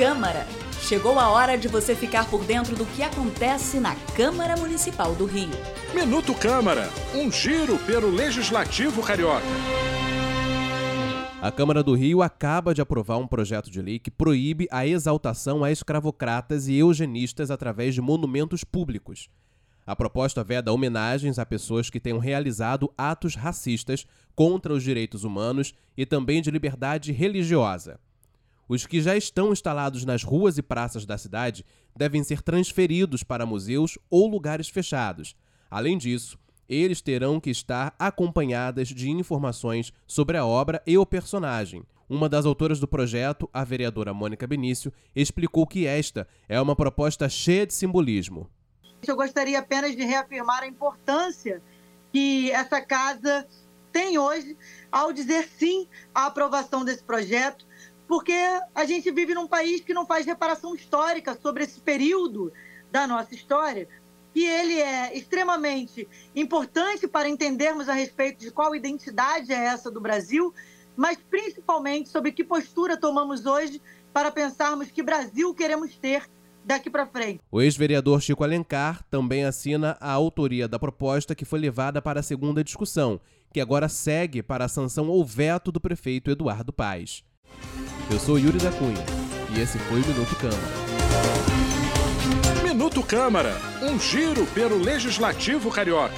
Câmara. Chegou a hora de você ficar por dentro do que acontece na Câmara Municipal do Rio. Minuto Câmara, um giro pelo Legislativo Carioca. A Câmara do Rio acaba de aprovar um projeto de lei que proíbe a exaltação a escravocratas e eugenistas através de monumentos públicos. A proposta veda homenagens a pessoas que tenham realizado atos racistas contra os direitos humanos e também de liberdade religiosa. Os que já estão instalados nas ruas e praças da cidade devem ser transferidos para museus ou lugares fechados. Além disso, eles terão que estar acompanhadas de informações sobre a obra e o personagem. Uma das autoras do projeto, a vereadora Mônica Benício, explicou que esta é uma proposta cheia de simbolismo. Eu gostaria apenas de reafirmar a importância que essa casa tem hoje ao dizer sim à aprovação desse projeto, porque a gente vive num país que não faz reparação histórica sobre esse período da nossa história, que ele é extremamente importante para entendermos a respeito de qual identidade é essa do Brasil, mas principalmente sobre que postura tomamos hoje para pensarmos que Brasil queremos ter daqui para frente. O ex-vereador Chico Alencar também assina a autoria da proposta que foi levada para a segunda discussão, que agora segue para a sanção ou veto do prefeito Eduardo Paes. Eu sou Yuri da Cunha e esse foi o Minuto Câmara. Minuto Câmara, um giro pelo Legislativo Carioca.